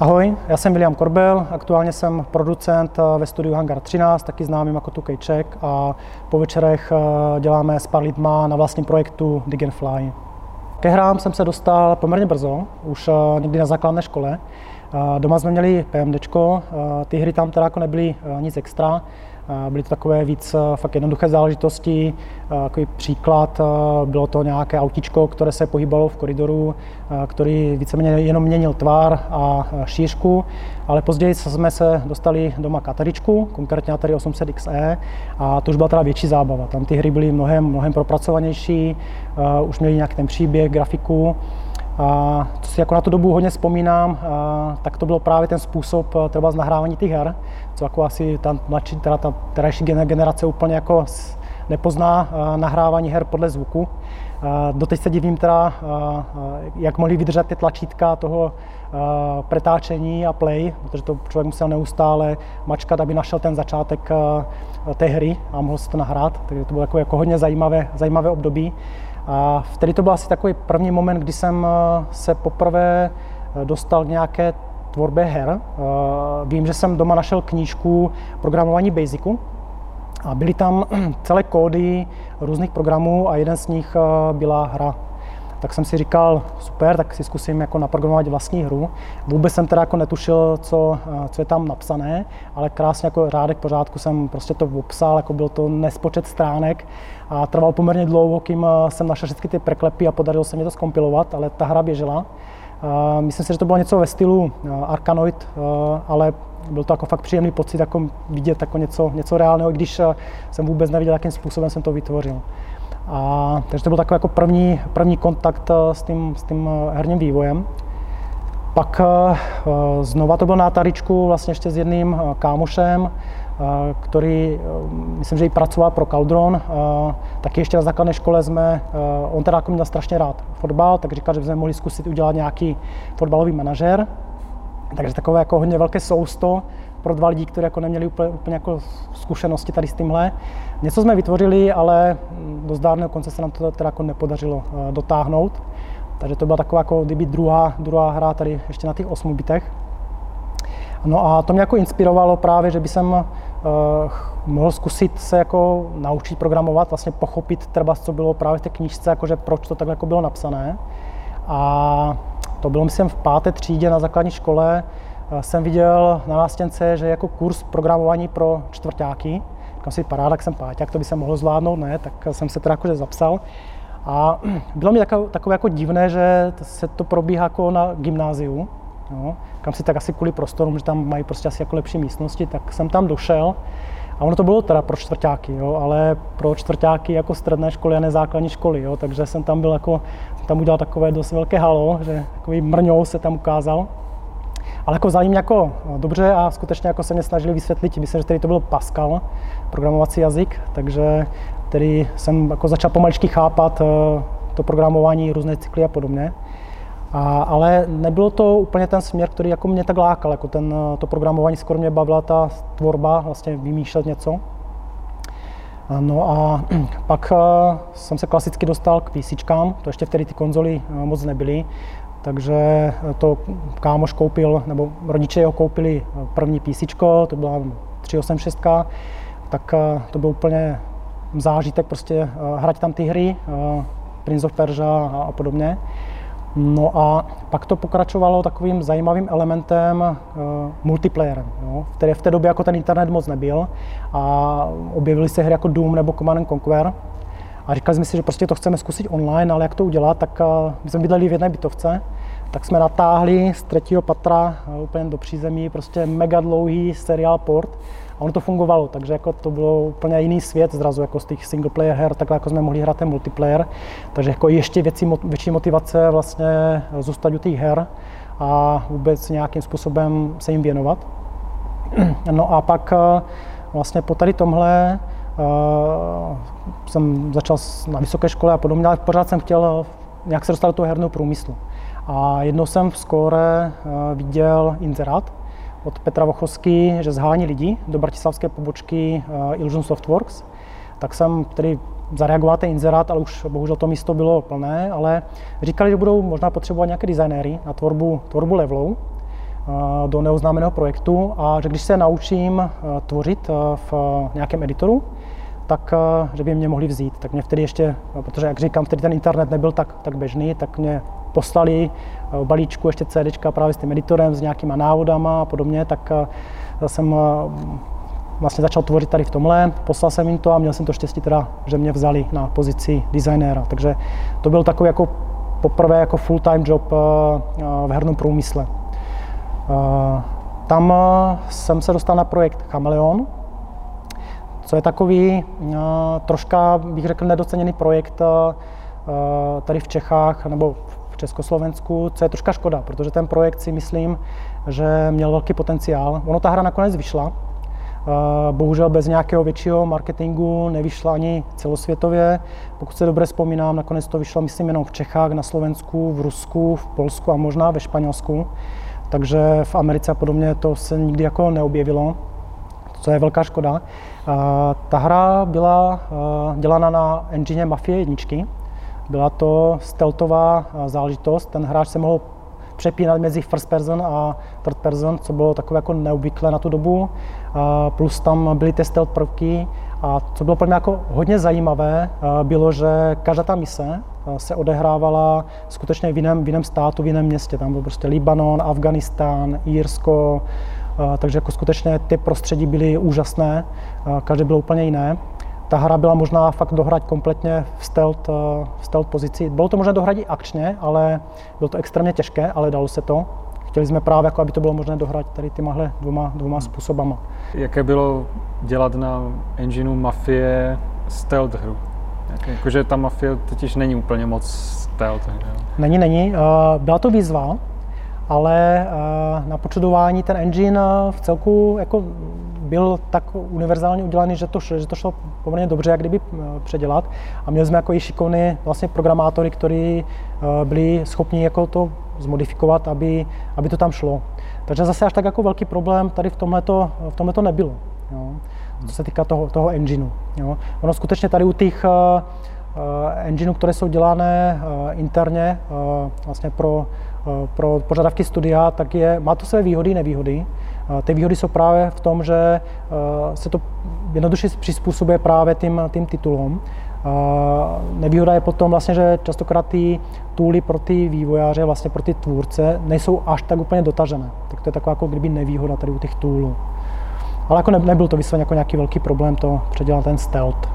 Ahoj, já jsem William Korbel, aktuálně jsem producent eh, ve studiu Hangar 13, taky známým jako Tukejček a po večerech eh, děláme s pár lidma na vlastním projektu Dig and Fly. Ke hrám jsem se dostal poměrně brzo, už eh, někdy na základné škole. Doma jsme měli PMDčko, ty hry tam teda jako nebyly nic extra, Byly to takové víc eh, fakt jednoduché záležitosti. Takový příklad, eh, bylo to nějaké autičko, které se pohybalo v koridoru, eh, který víceméně jenom měnil tvar a šířku, ale později jsme se dostali doma kateričku, konkrétně Atari 800 XE a to už byla teda větší zábava. Tam ty hry byly mnohem, mnohem propracovanější, už měli nějaký ten příběh, grafiku. A co si jako na tu dobu hodně vzpomínám, tak to bylo právě ten způsob třeba z nahrávání těch her, co jako asi ta mladší, teda ta terajší generace úplně jako nepozná nahrávání her podle zvuku. Doteď se divím teda, jak mohli vydržet ty tlačítka toho pretáčení a play, protože to člověk musel neustále mačkat, aby našel ten začátek té hry a mohl si to nahrát, takže to bylo jako, jako hodně zajímavé, zajímavé období. A vtedy to byl asi takový první moment, kdy jsem eh, se poprvé eh, dostal k nějaké tvorbě her. Eh, vím, že jsem doma našel knížku programování Basicu a byly tam celé kódy různých programů a jeden z nich byla hra tak jsem si říkal, super, tak si zkusím jako naprogramovat vlastní hru. Vůbec jsem teda jako netušil, co, co je tam napsané, ale krásně jako řádek pořádku jsem prostě to obsal, jako byl to nespočet stránek a trval poměrně dlouho, kým eh, jsem našel všechny ty preklepy a podařilo se mi to skompilovat, ale ta hra běžela. Eh, myslím si, že to bylo něco ve stylu eh, Arkanoid, ale byl to jako fakt příjemný pocit jako vidět jako něco, něco reálného, když jsem vůbec neviděl, jakým způsobem jsem to vytvořil. A, takže to byl takový jako první, první kontakt eh, s tím, s tím eh, herním vývojem. Pak eh, znova to byl na Ataričku vlastně ještě s jedným kámošem, který, myslím, že i pracoval pro Caldron. Taky ještě na základné škole jsme, on teda jako měl strašně rád fotbal, tak říkal, že bychom mohli zkusit udělat nějaký fotbalový manažer. Takže takové jako hodně velké sousto pro dva lidi, kteří jako neměli úplně, úplně jako zkušenosti tady s tímhle. Něco jsme vytvořili, ale do zdárného konce se nám to teda jako nepodařilo eh, dotáhnout. Takže to byla taková jako kdyby druhá, druhá hra tady ještě na těch 8 bitech. No a to mě jako inspirovalo právě, že by jsem uh, mohl zkusit se jako naučit programovat, vlastně pochopit třeba, co bylo právě v té knížce, jakože proč to takhle jako bylo napsané. A to bylo, myslím, v páté třídě na základní škole, uh, jsem viděl na nástěnce, že jako kurz programování pro čtvrtáky, Říkám si, paráda, jak jsem páťák, to by se mohlo zvládnout, ne, tak jsem se teda jakože zapsal. A bylo mi takové, takové jako divné, že se to probíhá jako na gymnáziu, jo, kam si tak asi kvůli prostorům, že tam mají prostě asi jako lepší místnosti, tak jsem tam došel. A ono to bylo teda pro čtvrtáky, jo, ale pro čtvrtáky jako středné školy a nezákladní školy, jo, takže jsem tam byl jako, tam udělal takové dost velké halo, že takový mrňou se tam ukázal. Ale jako mě jako no, dobře a skutečně jako se mě snažili vysvětlit, myslím, že tady to byl Pascal, programovací jazyk, takže tedy jsem jako začal pomaličky chápat eh, to programování, různé cykly a podobně. A, ale nebylo to úplně ten směr, který jako mě tak lákal, jako ten, eh, to programování, skoro mě bavila ta tvorba, vlastně vymýšlet něco. No a pak eh, jsem se klasicky dostal k PC, to ještě vtedy ty konzoly moc nebyly, takže to kámoš koupil, nebo rodiče jeho koupili první PC, to byla 386, tak eh, to byl úplně zážitek prostě eh, hrát tam ty hry, eh, Prince of Persia a podobně. No a pak to pokračovalo takovým zajímavým elementem uh, multiplayerem, no, který v té době jako ten internet moc nebyl a objevily se hry jako Doom nebo Command Conquer. A říkali jsme si, že prostě to chceme zkusit online, ale jak to udělat, tak uh, my jsme bydleli v jedné bytovce, tak jsme natáhli z třetího patra uh, úplně do přízemí prostě mega dlouhý seriál port a ono to fungovalo, takže jako to bylo úplně jiný svět zrazu jako z těch single player her, takhle jako jsme mohli hrát ten multiplayer, takže jako ještě věcí, větší motivace vlastně zůstat u těch her a vůbec nějakým způsobem se jim věnovat. No a pak eh, vlastně po tady tomhle jsem začal na vysoké škole a podobně, ale pořád jsem chtěl nějak se dostat do toho herného průmyslu. A jednou jsem v Skóre uh, viděl inzerát, od Petra Vochovský, že zhání lidi do bratislavské pobočky Illusion Softworks, tak jsem tedy zareagoval ten inzerát, ale už bohužel to místo bylo plné, ale říkali, že budou možná potřebovat nějaké designéry na tvorbu, tvorbu levelů. do neoznámeného projektu a že když se naučím tvořit v nějakém editoru, tak že by mě mohli vzít. Tak mě vtedy ještě, protože jak říkám, vtedy ten internet nebyl tak, tak běžný, tak mě poslali v balíčku ještě CD právě s tím editorem, s nějakýma návodama a podobně, tak jsem vlastně začal tvořit tady v tomhle, poslal jsem jim to a měl jsem to štěstí teda, že mě vzali na pozici designéra. Takže to byl takový jako poprvé jako full-time job eh, eh, v hernom průmysle. Eh, tam jsem se dostal na projekt Chameleon, co je takový troška, bych řekl, nedoceněný projekt tady v Čechách nebo v Československu, co je troška škoda, protože ten projekt si myslím, že měl velký potenciál. Ono ta hra nakonec vyšla, Bohužel bez nějakého většího marketingu nevyšla ani celosvětově. Pokud se dobře vzpomínám, nakonec to vyšlo, myslím, jenom v Čechách, na Slovensku, v Rusku, v Polsku a možná ve Španělsku. Takže v Americe a podobně to se nikdy jako neobjevilo, co je velká škoda. Ta hra byla dělána na engine Mafie 1. Byla to stealthová záležitost. Ten hráč se mohl přepínat mezi first person a third person, co bylo takové jako neobvyklé na tu dobu. Plus tam byly ty stealth prvky a co bylo pro mě jako hodně zajímavé, bylo, že každá ta mise se odehrávala skutečně v jiném, v jiném státu, v jiném městě. Tam byl prostě Libanon, Afganistán, Írsko, takže jako skutečně ty prostředí byly úžasné, každé bylo úplně jiné ta hra byla možná fakt dohrát kompletně v stealth, eh, v stealth pozici. Bylo to možné dohrát i akčně, ale bylo to extrémně těžké, ale dalo se to. Chtěli jsme právě, jako aby to bylo možné dohrát tady tymahle dvoma, dvoma hmm. způsobama. Jaké bylo dělat na engineu Mafie stealth hru? Jakože ta Mafie totiž není úplně moc stealth. Že? Není, není. Eh, byla to výzva, ale eh, na počudování ten engine v celku jako byl tak univerzálně udělaný, že to, že to šlo poměrně dobře, jak kdyby eh, předělat. A měli jsme jako i šikovné vlastně programátory, kteří eh, byli schopni jako to zmodifikovat, aby, aby to tam šlo. Takže zase až tak jako velký problém tady v tomhleto, v tomhleto nebylo, jo, co se týká toho, toho engineu. Jo. Ono skutečně tady u těch uh, engineů, které jsou dělané uh, interně uh, vlastně pro, uh, pro požadavky studia, tak je, má to své výhody, nevýhody. Ty výhody jsou právě v tom, že eh, se to jednoduše přizpůsobuje právě tím, tím titulům. Nevýhoda je potom vlastně, že častokrát ty tooly pro ty vývojáře, vlastně pro ty tvůrce, nejsou až tak úplně dotažené. Tak to je taková jako kdyby nevýhoda tady u těch toolů. Ale jako ne, nebyl to vysloveně jako nějaký velký problém to předělat ten stealth.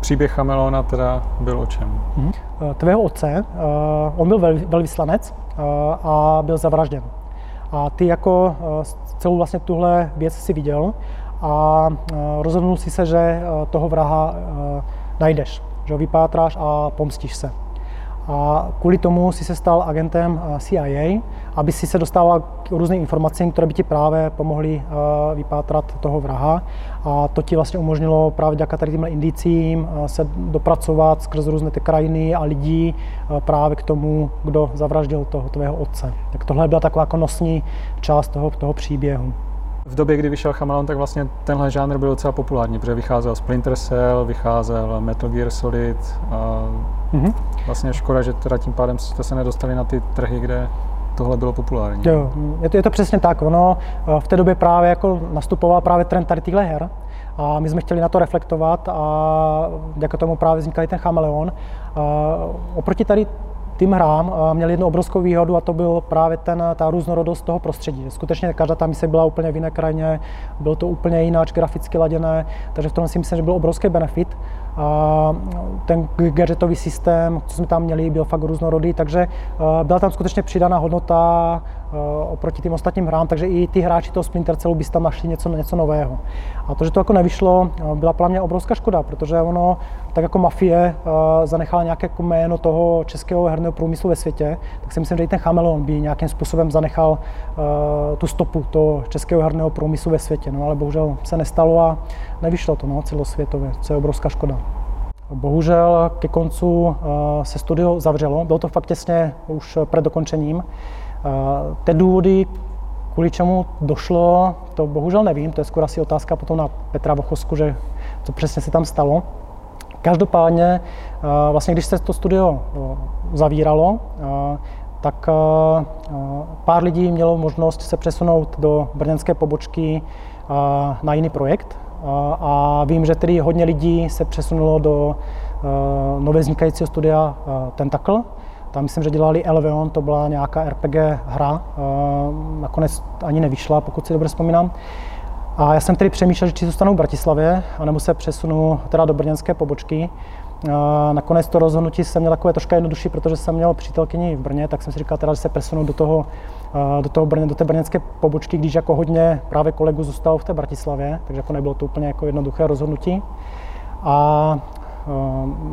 Příběh Chamelona teda byl o čem? Mm-hmm. Tvého otce, uh, on byl vel, velvyslanec a byl zavražděn. A ty jako uh, celou vlastně tuhle věc si viděl a eh, rozhodnul si se, že eh, toho vraha eh, najdeš, že ho vypátráš a pomstíš se. A kvůli tomu si se stal agentem CIA, aby si se dostával k různým informacím, které by ti právě pomohly vypátrat toho vraha. A to ti vlastně umožnilo právě díky tady těmhle indicím se dopracovat skrz různé ty krajiny a lidí právě k tomu, kdo zavraždil toho tvého otce. Tak tohle byla taková jako nosní část toho, toho příběhu. V době, kdy vyšel Chamalon, tak vlastně tenhle žánr byl docela populární, protože vycházel Splinter Cell, vycházel Metal Gear Solid. A mm-hmm. Vlastně škoda, že teda tím pádem jste se nedostali na ty trhy, kde tohle bylo populární. Jo, je to, je to přesně tak. Ono eh, v té době právě jako nastupoval právě trend tady těchto her. A my jsme chtěli na to reflektovat a jako tomu právě vznikal ten chameleon. A oproti tady tým hrám měl jednu obrovskou výhodu a to byl právě ten, ta různorodost toho prostředí. Skutečně každá ta mise byla úplně v jiné krajině, bylo to úplně jináč graficky laděné, takže v tom si myslím, že byl obrovský benefit. A ten gadgetový systém, co jsme tam měli, byl fakt různorodý, takže byla tam skutečně přidaná hodnota oproti těm ostatním hrám, takže i ty hráči toho Splinter Cellu by tam našli něco, něco nového. A to, že to jako nevyšlo, byla pro mě obrovská škoda, protože ono, tak jako Mafie, zanechala nějaké jako jméno toho českého herného průmyslu ve světě, tak si myslím, že i ten Chameleon by nějakým způsobem zanechal tu stopu toho českého herného průmyslu ve světě. No ale bohužel se nestalo a nevyšlo to no, celosvětově, co je obrovská škoda. Bohužel ke koncu se studio zavřelo, bylo to fakt těsně už před dokončením. Ty důvody, kvůli čemu došlo, to bohužel nevím, to je skoro asi otázka potom na Petra Vochosku, že co přesně se tam stalo. Každopádně, vlastně když se to studio zavíralo, tak pár lidí mělo možnost se přesunout do brněnské pobočky na jiný projekt. A vím, že tedy hodně lidí se přesunulo do nové vznikajícího studia Tentacle, tam myslím, že dělali Elveon, to byla nějaká RPG hra, nakonec ani nevyšla, pokud si dobře vzpomínám. A já jsem tedy přemýšlel, že či zůstanu v Bratislavě, anebo se přesunu teda do brněnské pobočky. Nakonec to rozhodnutí jsem měl takové trošku jednodušší, protože jsem měl přítelkyni v Brně, tak jsem si říkal teda, že se přesunu do, toho, do, toho Brně, do té brněnské pobočky, když jako hodně právě kolegů zůstalo v té Bratislavě, takže jako nebylo to úplně jako jednoduché rozhodnutí. A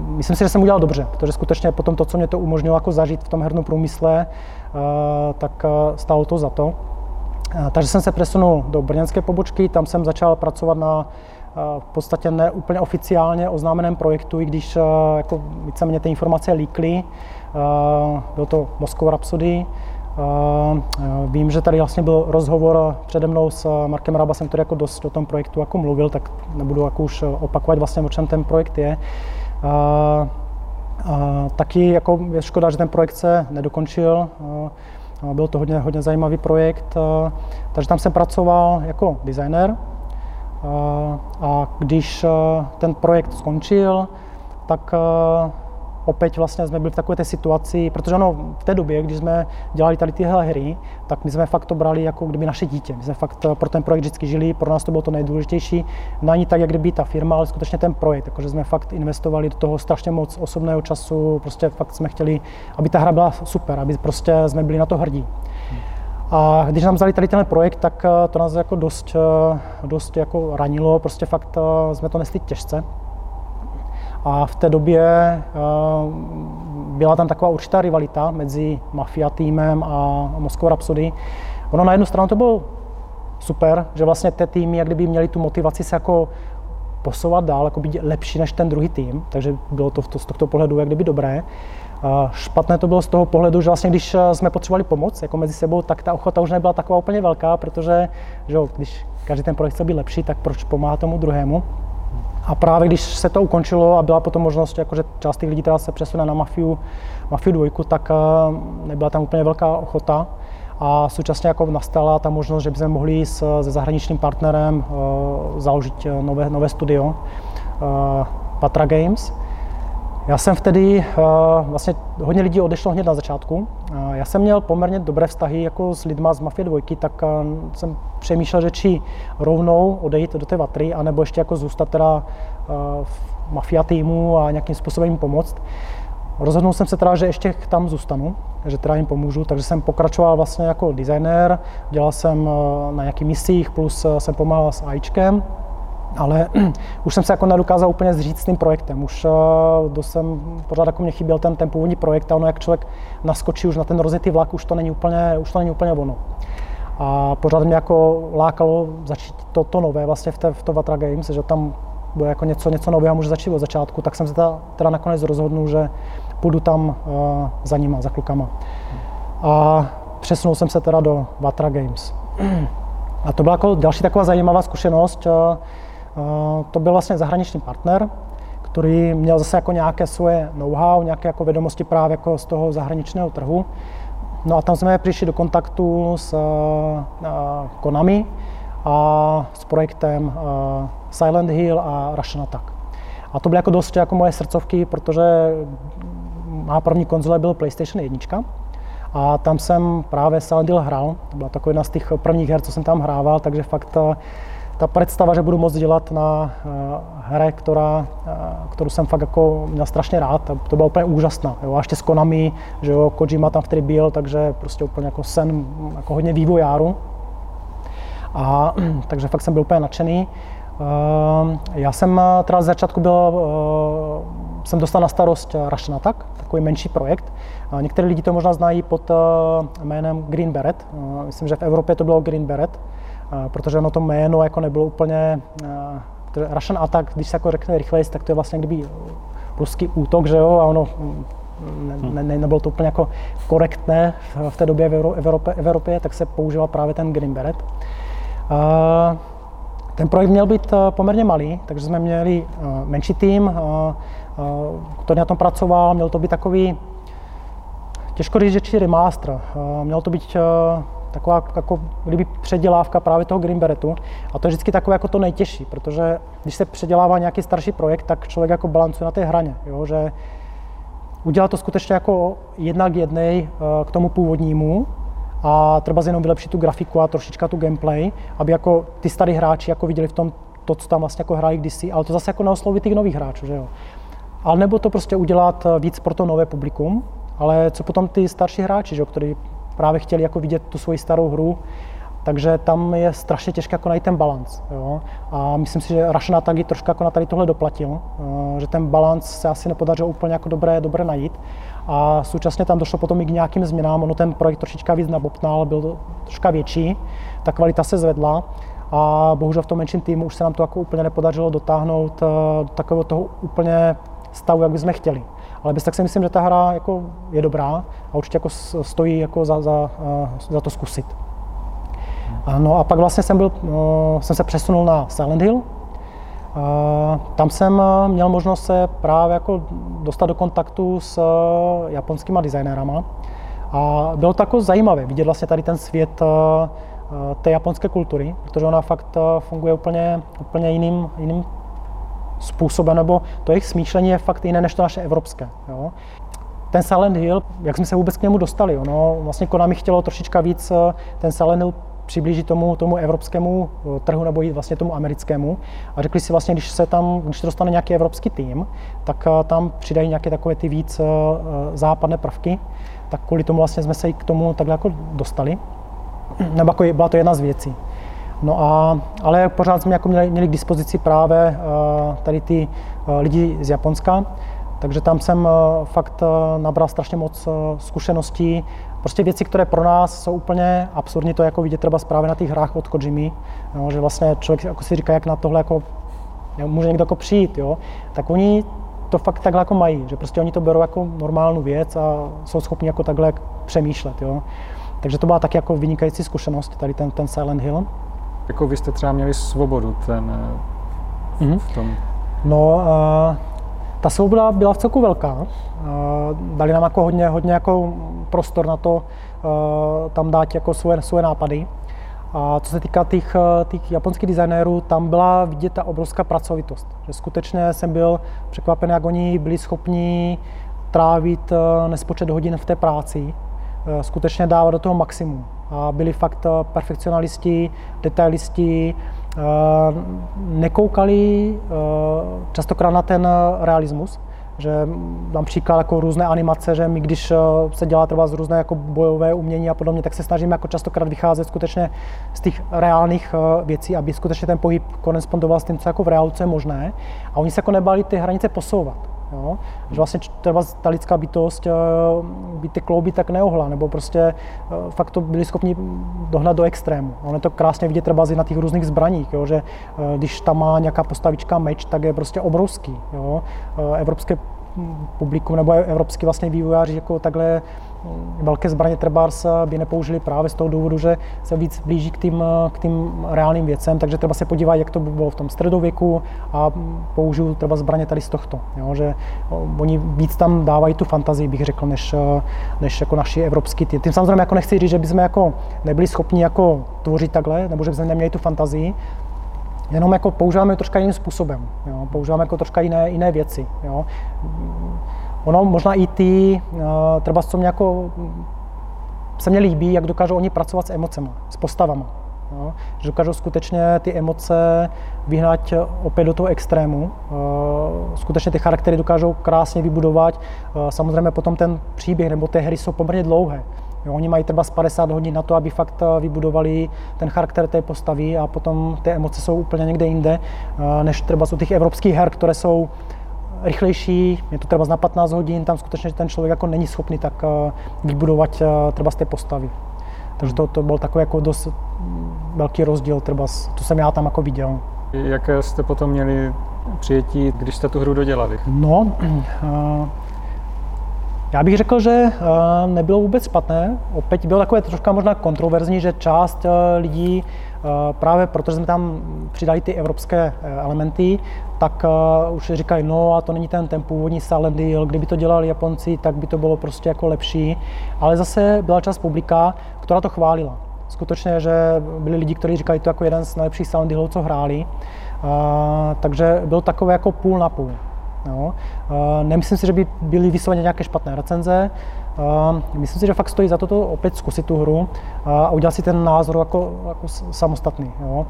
myslím si, že jsem udělal dobře, protože skutečně potom to, co mě to umožnilo jako zažít v tom hernom průmysle, tak stálo to za to. Takže jsem se přesunul do brněnské pobočky, tam jsem začal pracovat na v podstatě ne úplně oficiálně oznámeném projektu, i když jako víceméně ty informace líkly. Byl to Moscow Rhapsody. Vím, že tady vlastně byl rozhovor přede mnou s Markem Rabasem, který jako dost o tom projektu jako mluvil, tak nebudu jako už opakovat vlastně, o čem ten projekt je. Taky jako je škoda, že ten projekt se nedokončil. Byl to hodně, hodně zajímavý projekt, takže tam jsem pracoval jako designer. A když ten projekt skončil, tak opět vlastně jsme byli v takové té situaci, protože ono v té době, když jsme dělali tady tyhle hry, tak my jsme fakt to brali jako kdyby naše dítě. My jsme fakt pro ten projekt vždycky žili, pro nás to bylo to nejdůležitější. No ani tak, jak kdyby ta firma, ale skutečně ten projekt, jakože jsme fakt investovali do toho strašně moc osobného času, prostě fakt jsme chtěli, aby ta hra byla super, aby prostě jsme byli na to hrdí. A když nám vzali tady ten projekt, tak eh, to nás jako dost, eh, dost jako ranilo, prostě fakt eh, jsme to nesli těžce. A v té době byla tam taková určitá rivalita mezi Mafia týmem a Moskva Rhapsody. Ono na jednu stranu to bylo super, že vlastně ty týmy jak kdyby měli tu motivaci se jako posouvat dál, jako být lepší než ten druhý tým, takže bylo to, to z tohoto pohledu jak kdyby dobré. Špatné to bylo z toho pohledu, že vlastně když eh, jsme potřebovali pomoc jako mezi sebou, tak ta ochota už nebyla taková úplně velká, protože že jo, když každý ten projekt chce být lepší, tak proč pomáhá tomu druhému. A právě když se to ukončilo a byla potom možnost, jako že část těch lidí teda se přesune na Mafiu, Mafiu dvojku, tak eh, nebyla tam úplně velká ochota. A současně jako nastala ta možnost, že bychom mohli s, se zahraničním partnerem uh, založit nové, nové studio uh, Patra Games. Já jsem vtedy, uh, vlastně hodně lidí odešlo hned na začátku. Uh, já jsem měl poměrně dobré vztahy jako s lidma z Mafie 2, tak uh, jsem přemýšlel, že či rovnou odejít do té vatry, anebo ještě jako zůstat teda v mafia týmu a nějakým způsobem jim pomoct. Rozhodnul jsem se teda, že ještě tam zůstanu, že teda jim pomůžu, takže jsem pokračoval vlastně jako designer, dělal jsem na nějakých misích, plus jsem pomáhal s AIčkem, ale už jsem se jako nedokázal úplně zříct s tím projektem. Už uh, jsem, pořád jako mě chyběl ten, ten původní projekt a ono, jak člověk naskočí už na ten rozjetý vlak, už to není úplně, už to není úplně ono. A pořád mě jako lákalo začít to, to nové vlastně v, té, v to Vatra Games, že tam bude jako něco, něco nového, může začít od začátku, tak jsem se teda, teda nakonec rozhodnul, že půjdu tam uh, za nima, za klukama. A přesunul jsem se teda do Vatra Games. A to byla jako další taková zajímavá zkušenost. Uh, to byl vlastně zahraniční partner, který měl zase jako nějaké svoje know-how, nějaké jako vědomosti právě jako z toho zahraničního trhu. No a tam jsme přišli do kontaktu s uh, Konami a s projektem Silent Hill a Russian Attack. A to byly jako dost jako moje srdcovky, protože má první konzole byl PlayStation 1. A tam jsem právě Silent Hill hrál. To byla taková jedna z těch prvních her, co jsem tam hrával, takže fakt ta představa, že budu moct dělat na uh, hře, která, uh, kterou jsem fakt jako měl strašně rád, to, bylo úplně úžasná. Jo. A ještě s Konami, že jo, Kojima tam vtedy byl, takže prostě úplně jako sen jako hodně vývojáru. A, takže fakt jsem byl úplně nadšený. Uh, já jsem teda z začátku byl, jsem dostal na starost Russian Attack, takový menší projekt. Některé lidi to možná znají pod uh, jménem Green Beret. Uh, myslím, že v Evropě to bylo Green Beret protože ono to jméno jako nebylo úplně, Russian Attack, když se jako řekne rychleji, tak to je vlastně kdyby ruský útok, že jo, a ono ne, ne, nebylo to úplně jako korektné v té době v Evropě, Evropě tak se používal právě ten Green Beret. Ten projekt měl být poměrně malý, takže jsme měli menší tým, který na tom pracoval, měl to být takový Těžko říct, že či remaster. Mělo to být taková jako kdyby předělávka právě toho Green Beretu. A to je vždycky takové jako to nejtěžší, protože když se předělává nějaký starší projekt, tak člověk jako balancuje na té hraně, jo, že udělat to skutečně jako jednak jednej k tomu původnímu, a třeba jenom vylepšit tu grafiku a trošička tu gameplay, aby jako ty starý hráči jako viděli v tom to, co tam vlastně jako hrají kdysi, ale to zase jako neosloví těch nových hráčů, že jo. Ale nebo to prostě udělat eh, víc pro to nové publikum, ale co potom ty starší hráči, že jo, kteří právě chtěli jako vidět tu svoji starou hru, takže tam je strašně těžké jako najít ten balans. A myslím si, že Rašana taky trošku jako na tady tohle doplatil, eh, že ten balans se asi nepodařilo úplně jako dobré, dobré najít. A současně tam došlo potom i k nějakým změnám, ono ten projekt trošička víc nabopnal, byl troška větší, ta kvalita se zvedla a bohužel v tom menším týmu už se nám to jako úplně nepodařilo dotáhnout eh, do takového toho úplně stavu, jak bychom chtěli. Ale bez tak si myslím, že ta hra jako je dobrá a určitě jako stojí jako za, za, eh, za to zkusit. No a pak vlastně jsem, byl, eh, jsem se přesunul na Silent Hill. Tam jsem měl možnost se právě jako dostat do kontaktu s japonskými designérama. A bylo to jako zajímavé vidět vlastně tady ten svět té japonské kultury, protože ona fakt funguje úplně, úplně jiným, jiným způsobem, nebo to jejich smýšlení je fakt jiné než to naše evropské. Jo. Ten Silent Hill, jak jsme se vůbec k němu dostali, ono vlastně Konami chtělo trošička víc ten Silent Hill přiblížit tomu, tomu evropskému eh, trhu nebo i vlastně tomu americkému. A řekli si vlastně, když se tam, když dostane nějaký evropský tým, tak eh, tam přidají nějaké takové ty víc eh, západné prvky. Tak kvůli tomu vlastně jsme se i k tomu takhle jako dostali. Nebo jako byla to jedna z věcí. No a, ale pořád jsme jako měli, měli k dispozici právě tady ty lidi z Japonska, takže tam jsem fakt nabral strašně moc zkušeností Prostě věci, které pro nás jsou úplně absurdní, to jako vidět třeba právě na těch hrách od Kojimy, jo, že vlastně člověk jako si říká, jak na tohle jako, může někdo jako přijít, jo, tak oni to fakt takhle jako mají, že prostě oni to berou jako normální věc a jsou schopni jako takhle přemýšlet, jo. Takže to byla taky jako vynikající zkušenost, tady ten, ten Silent Hill. Jako vy jste třeba měli svobodu ten, mm-hmm. v tom? No, uh, ta svoboda byla v celku velká. Dali nám jako hodně, hodně jako prostor na to tam dát jako svoje, svoje nápady. A co se týká těch, těch japonských designérů, tam byla vidět ta obrovská pracovitost. Že skutečně jsem byl překvapen, jak oni byli schopni trávit nespočet hodin v té práci, skutečně dávat do toho maximum. A byli fakt perfekcionalisti, detailisti, Eh, nekoukali eh, častokrát na ten realismus, že dám příklad jako různé animace, že my když eh, se dělá třeba z různé jako bojové umění a podobně, tak se snažíme jako častokrát vycházet skutečně z těch reálných věcí, aby skutečně ten pohyb korespondoval s tím, co jako v reálu je možné. A oni se jako nebali ty hranice posouvat. Jo? Že vlastně třeba ta lidská bytost eh, by ty klouby tak neohla, nebo prostě eh, fakt to byli schopni dohnat do extrému. On je to krásně vidět třeba na těch různých zbraních, jo? že eh, když tam má nějaká postavička meč, tak je prostě obrovský. Jo? Evropské publikum nebo evropský vlastně vývojáři jako takhle velké zbraně Trebars by nepoužili právě z toho důvodu, že se víc blíží k tím, k tím reálným věcem, takže třeba se podívat, jak to bylo v tom středověku a použiju třeba zbraně tady z tohto. Jo, že oni víc tam dávají tu fantazii, bych řekl, než, než jako naši evropský ty. Tím samozřejmě jako nechci říct, že bychom jako nebyli schopni jako tvořit takhle, nebo že bychom neměli tu fantazii, jenom jako používáme troška jiným způsobem. Jo? Používáme jako troška jiné, jiné věci. Jo? Ono možná i ty, eh, třeba co mě jako se mně líbí, jak dokážou oni pracovat s emocemi, s postavama. Jo? Že dokážou skutečně ty emoce vyhnat opět do toho extrému. Eh, skutečně ty charaktery dokážou krásně vybudovat. Eh, samozřejmě potom ten příběh nebo ty hry jsou poměrně dlouhé. Jo, oni mají třeba z 50 hodin na to, aby fakt vybudovali ten charakter té postavy a potom ty emoce jsou úplně někde jinde, než třeba z těch evropských her, které jsou rychlejší, je to třeba na 15 hodin, tam skutečně ten člověk jako není schopný tak eh, vybudovat eh, třeba z té postavy. Takže to, to byl takový jako dost velký rozdíl, třeba, to jsem já tam jako viděl. Jaké jste potom měli přijetí, když jste tu hru dodělali? No, uh, já bych řekl, že nebylo vůbec špatné. Opět bylo takové trošku možná kontroverzní, že část lidí právě protože jsme tam přidali ty evropské elementy, tak už říkají, no a to není ten, ten původní Silent Hill, kdyby to dělali Japonci, tak by to bylo prostě jako lepší. Ale zase byla část publika, která to chválila. Skutečně, že byli lidi, kteří říkali to jako jeden z nejlepších Silent Hillů, co hráli. takže byl takový jako půl na půl. Jo. Nemyslím si, že by byly vysloveně nějaké špatné recenze. Myslím si, že fakt stojí za to, to opět zkusit tu hru a udělat si ten názor jako, jako samostatný. Jo.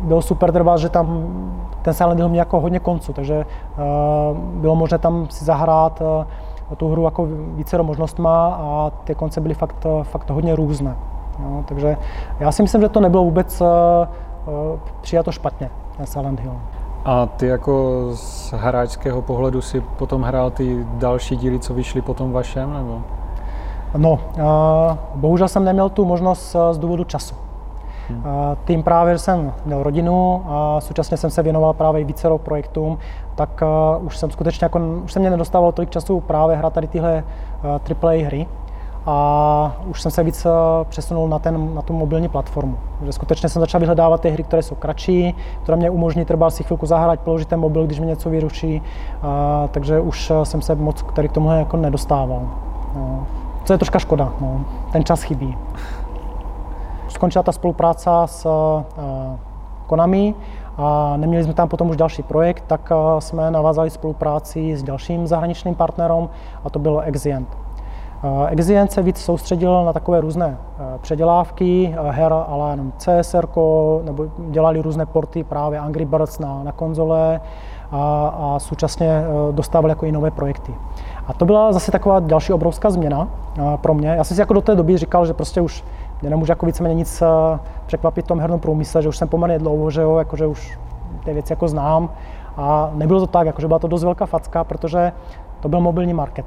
Bylo super třeba, že tam ten Silent Hill měl jako hodně konců, takže bylo možné tam si zahrát tu hru jako více možnostma a ty konce byly fakt, fakt hodně různé. Jo. Takže já si myslím, že to nebylo vůbec přijato špatně, ten Silent Hill. A ty jako z hráčského pohledu si potom hrál ty další díly, co vyšly potom vašem, nebo? No, bohužel jsem neměl tu možnost z důvodu času. Tím právě, jsem měl rodinu a současně jsem se věnoval právě více projektům, tak už jsem skutečně jako, už jsem mě nedostával tolik času právě hrát tady tyhle AAA hry a už jsem se víc eh, přesunul na, ten, na tu mobilní platformu. Že skutečně jsem začal vyhledávat ty hry, které jsou kratší, které mě umožní třeba si chvilku zahrát, položit ten mobil, když mi něco vyruší, a, takže už eh, jsem se moc tady k tomuhle jako nedostával. No. Co je troška škoda, no. ten čas chybí. Skončila ta spolupráce s uh, Konami a neměli jsme tam potom už další projekt, tak uh, jsme navázali spolupráci s dalším zahraničním partnerem a to bylo Exient. Exient se víc soustředil na takové různé eh, předělávky eh, her, ale jenom CSR, nebo dělali různé porty právě Angry Birds na, na konzole a, a současně eh, dostávali jako i nové projekty. A to byla zase taková další obrovská změna pro mě. Já jsem si jako do té doby říkal, že prostě už mě nemůže jako víceméně nic překvapit v tom hernom průmysle, že už jsem poměrně dlouho, že, jo, jako, že už ty věci jako znám. A nebylo to tak, jako, že byla to dost velká facka, protože to byl mobilní market.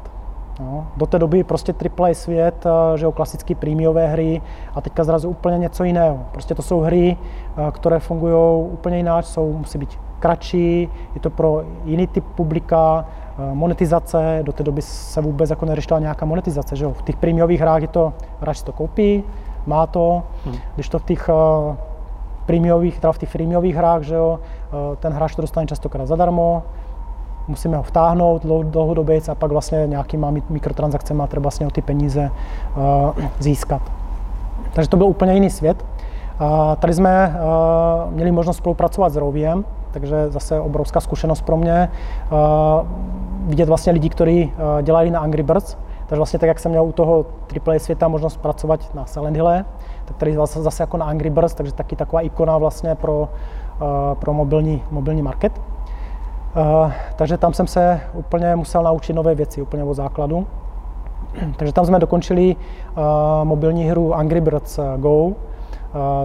No, do té doby prostě AAA svět, eh, že jo, klasické prémiové hry a teďka zrazu úplně něco jiného. Prostě to jsou hry, eh, které fungují úplně jinak, jsou, musí být kratší, je to pro jiný typ publika, eh, monetizace, do té doby se vůbec jako neřešila nějaká monetizace, že jo. V těch prémiových hrách je to, hráč to koupí, má to, hmm. když to v těch prémiových, teda v těch freemiových hrách, že jo, ten hráč to dostane častokrát zadarmo, musíme ho vtáhnout dlouhodobě a pak vlastně nějakýma mikrotransakcemi třeba vlastně o ty peníze uh, získat. Takže to byl úplně jiný svět. Uh, tady jsme uh, měli možnost spolupracovat s Roviem, takže zase obrovská zkušenost pro mě. Vidět vlastně lidi, kteří dělají na Angry Birds, takže vlastně tak, jak jsem měl u toho AAA světa možnost pracovat na Silent Hill, tak tady zase, zase jako na Angry Birds, takže taky taková ikona vlastně pro, uh, pro mobilní, mobilní market. Uh, takže tam jsem se úplně musel naučit nové věci, úplně od základu. takže tam jsme dokončili uh, mobilní hru Angry Birds eh, Go.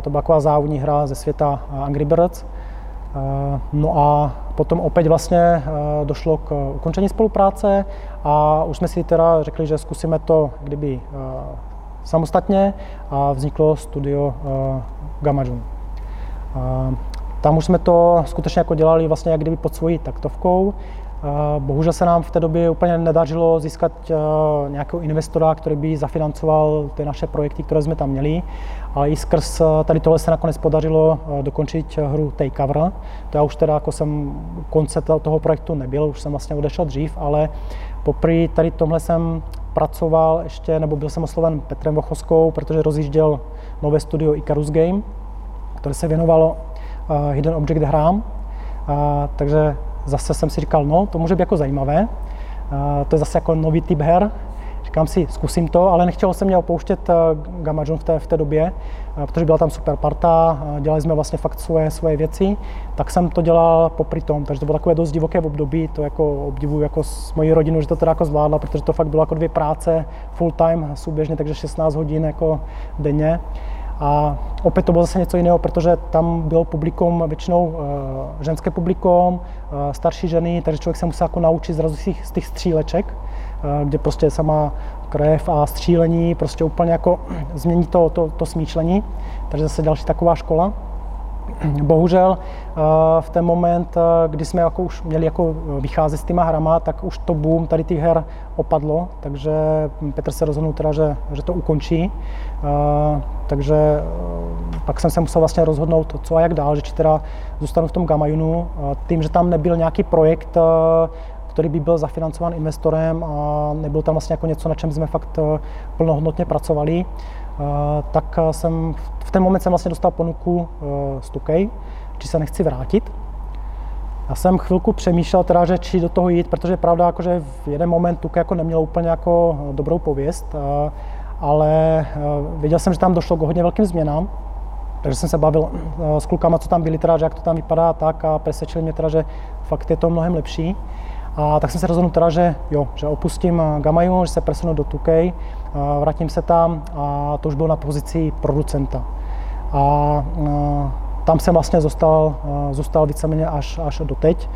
To byla taková závodní hra ze světa Angry Birds. No a potom opět vlastně došlo k ukončení spolupráce a už jsme si teda řekli, že zkusíme to kdyby samostatně a vzniklo studio Gamma June. Tam už jsme to skutečně jako dělali vlastně jak kdyby pod svojí taktovkou. Bohužel se nám v té době úplně nedařilo získat eh, nějakého investora, který by zafinancoval ty naše projekty, které jsme tam měli, ale i skrz eh, tady tohle se nakonec podařilo eh, dokončit hru Takeover. To já už teda jako jsem konce toho projektu nebyl, už jsem vlastně odešel dřív, ale poprvé tady tomhle jsem pracoval ještě, nebo byl jsem osloven Petrem Vochoskou, protože rozjížděl nové studio Icarus Game, které se věnovalo hidden object hrám. takže zase jsem si říkal, no, to může být jako zajímavé. to je zase jako nový typ her. Říkám si, zkusím to, ale nechtěl jsem mě opouštět Gamma John v té, v té době, protože byla tam super parta, dělali jsme vlastně fakt svoje, svoje věci, tak jsem to dělal popri tom, takže to bylo takové dost divoké v období, to jako obdivuju jako s mojí rodinou, že to teda jako zvládla, protože to fakt bylo jako dvě práce full time, souběžně, takže 16 hodin jako denně. A opět to bylo zase něco jiného, protože tam bylo publikum většinou uh, ženské publikum, uh, starší ženy, takže člověk se musel jako naučit zrazu z těch, stříleček, uh, kde prostě sama krev a střílení prostě úplně jako změní to, to, to smýšlení. Takže zase další taková škola. Bohužel v ten moment, kdy jsme jako už měli jako vycházet s těma hrama, tak už to boom tady těch her opadlo, takže Petr se rozhodnul teda, že, že to ukončí. Takže pak jsem se musel vlastně rozhodnout, co a jak dál, že či teda zůstanu v tom Gamayunu, tím, že tam nebyl nějaký projekt, který by byl zafinancován investorem a nebyl tam vlastně jako něco, na čem jsme fakt plnohodnotně pracovali, tak jsem v ten moment jsem vlastně dostal ponuku z Tukej, či se nechci vrátit. Já jsem chvilku přemýšlel teda, že či do toho jít, protože pravda, jako, že v jeden moment Tukej jako neměl úplně jako dobrou pověst, ale věděl jsem, že tam došlo k hodně velkým změnám, takže jsem se bavil s klukama, co tam byli, teda, že jak to tam vypadá tak a přesvědčili mě teda, že fakt je to mnohem lepší. A tak jsem se rozhodl teda, že jo, že opustím Gamaju, že se presunu do Tukej, vrátím se tam a to už bylo na pozici producenta. A tam jsem vlastně zůstal, zůstal víceméně až, až do teď,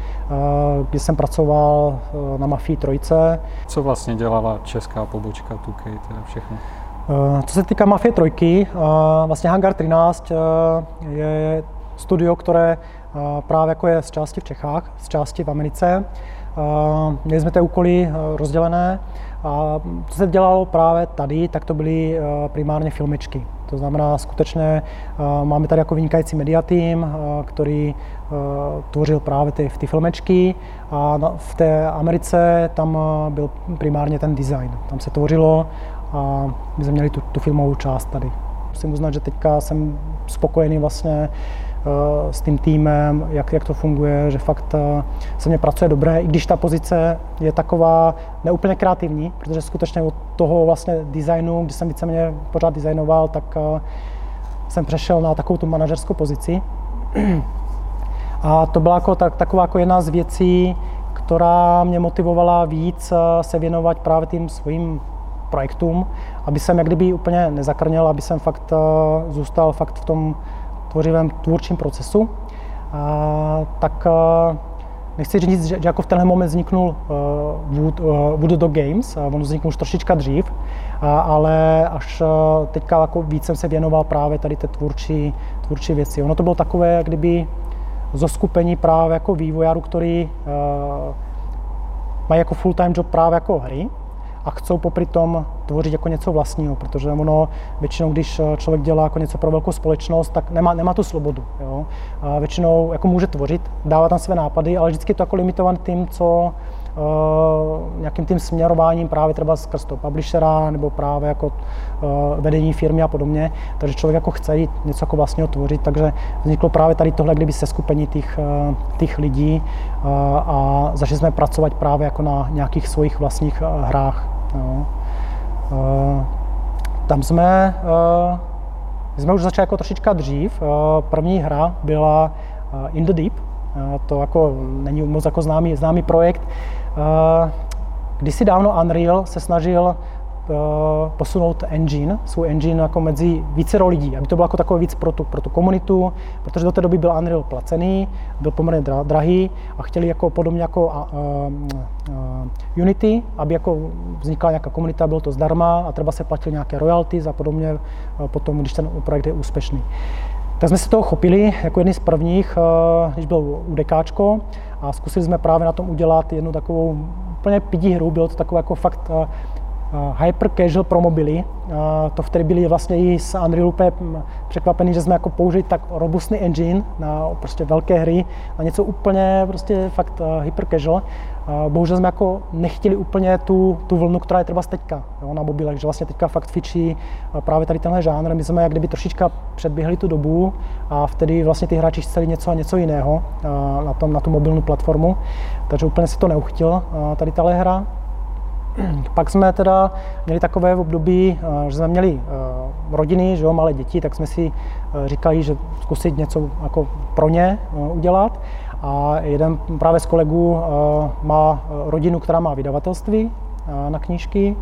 kdy jsem pracoval na Mafii Trojce. Co vlastně dělala česká pobočka Tukej, teda všechno? Co se týká Mafie Trojky, vlastně Hangar 13 je studio, které právě jako je z části v Čechách, z části v Americe. Měli jsme ty úkoly rozdělené a co se dělalo právě tady, tak to byly primárně filmečky. To znamená, skutečně máme tady jako vynikající media tým, který tvořil právě ty, ty filmečky a v té Americe tam byl primárně ten design. Tam se tvořilo a my jsme měli tu, tu filmovou část tady. Musím uznat, že teďka jsem spokojený vlastně s tím týmem, jak, jak to funguje, že fakt uh, se mě pracuje dobré, i když ta pozice je taková neúplně kreativní, protože skutečně od toho vlastně designu, když jsem víceméně pořád designoval, tak uh, jsem přešel na takovou tu manažerskou pozici. A to byla jako, tak, taková jako jedna z věcí, která mě motivovala víc se věnovat právě tím svým projektům, aby jsem jak kdyby úplně nezakrněl, aby jsem fakt zůstal fakt v tom tvořivém tvůrčím procesu. Uh, tak uh, nechci říct, že, že jako v tenhle moment vzniknul uh, Wood, uh, Wood Games, uh, on vzniknul už trošička dřív, uh, ale až uh, teďka jako víc jsem se věnoval právě tady té tvůrčí, tvůrčí věci. Ono to bylo takové, jak kdyby zoskupení právě jako vývojářů, který uh, mají jako full-time job právě jako hry, a chcou popri tom tvořit jako něco vlastního, protože ono většinou, když eh, člověk dělá jako něco pro velkou společnost, tak nemá, nemá tu svobodu. Jo? A většinou jako může tvořit, dává tam své nápady, ale vždycky je to jako limitované tím, co nějakým tím směrováním právě třeba skrz toho publishera nebo právě jako uh, vedení firmy a podobně. Takže člověk jako chce jít něco jako vlastního tvořit, takže vzniklo právě tady tohle, kdyby se skupení těch, uh, těch lidí a začali jsme pracovat právě jako na nějakých svých vlastních hrách. Jo. Uh, tam jsme, jsme už začali jako trošička dřív. První hra byla In the Deep, to jako není moc jako známý, známý projekt. Kdysi dávno Unreal se snažil posunout engine, svůj engine jako mezi více lidí, aby to bylo jako takové víc pro tu, pro tu komunitu, protože do té doby byl Unreal placený, byl poměrně drahý a chtěli jako podobně jako uh, uh, Unity, aby jako vznikla nějaká komunita, bylo to zdarma a třeba se platil nějaké royalties a podobně potom, když ten projekt je úspěšný. Tak jsme se toho chopili jako jedni z prvních, když byl UDKčko a zkusili jsme právě na tom udělat jednu takovou úplně pidí hru, bylo to takové jako fakt hyper casual pro mobily. To vtedy byli vlastně i s Unreal úplně překvapení, že jsme jako použili tak robustný engine na prostě velké hry, na něco úplně prostě fakt hyper casual. Bohužel jsme jako nechtěli úplně tu, tu vlnu, která je třeba teďka jo, na mobilech, že vlastně teďka fakt fičí právě tady tenhle žánr. My jsme jak kdyby trošička předběhli tu dobu a vtedy vlastně ty hráči chceli něco a něco jiného na, tom, na tu mobilní platformu, takže úplně si to neuchtil tady tahle hra. Pak jsme teda měli takové období, eh, že jsme měli rodiny, že jo, malé děti, tak jsme si říkali, že zkusit něco jako pro ně udělat. A jeden právě z kolegů má rodinu, která má vydavatelství na knížky,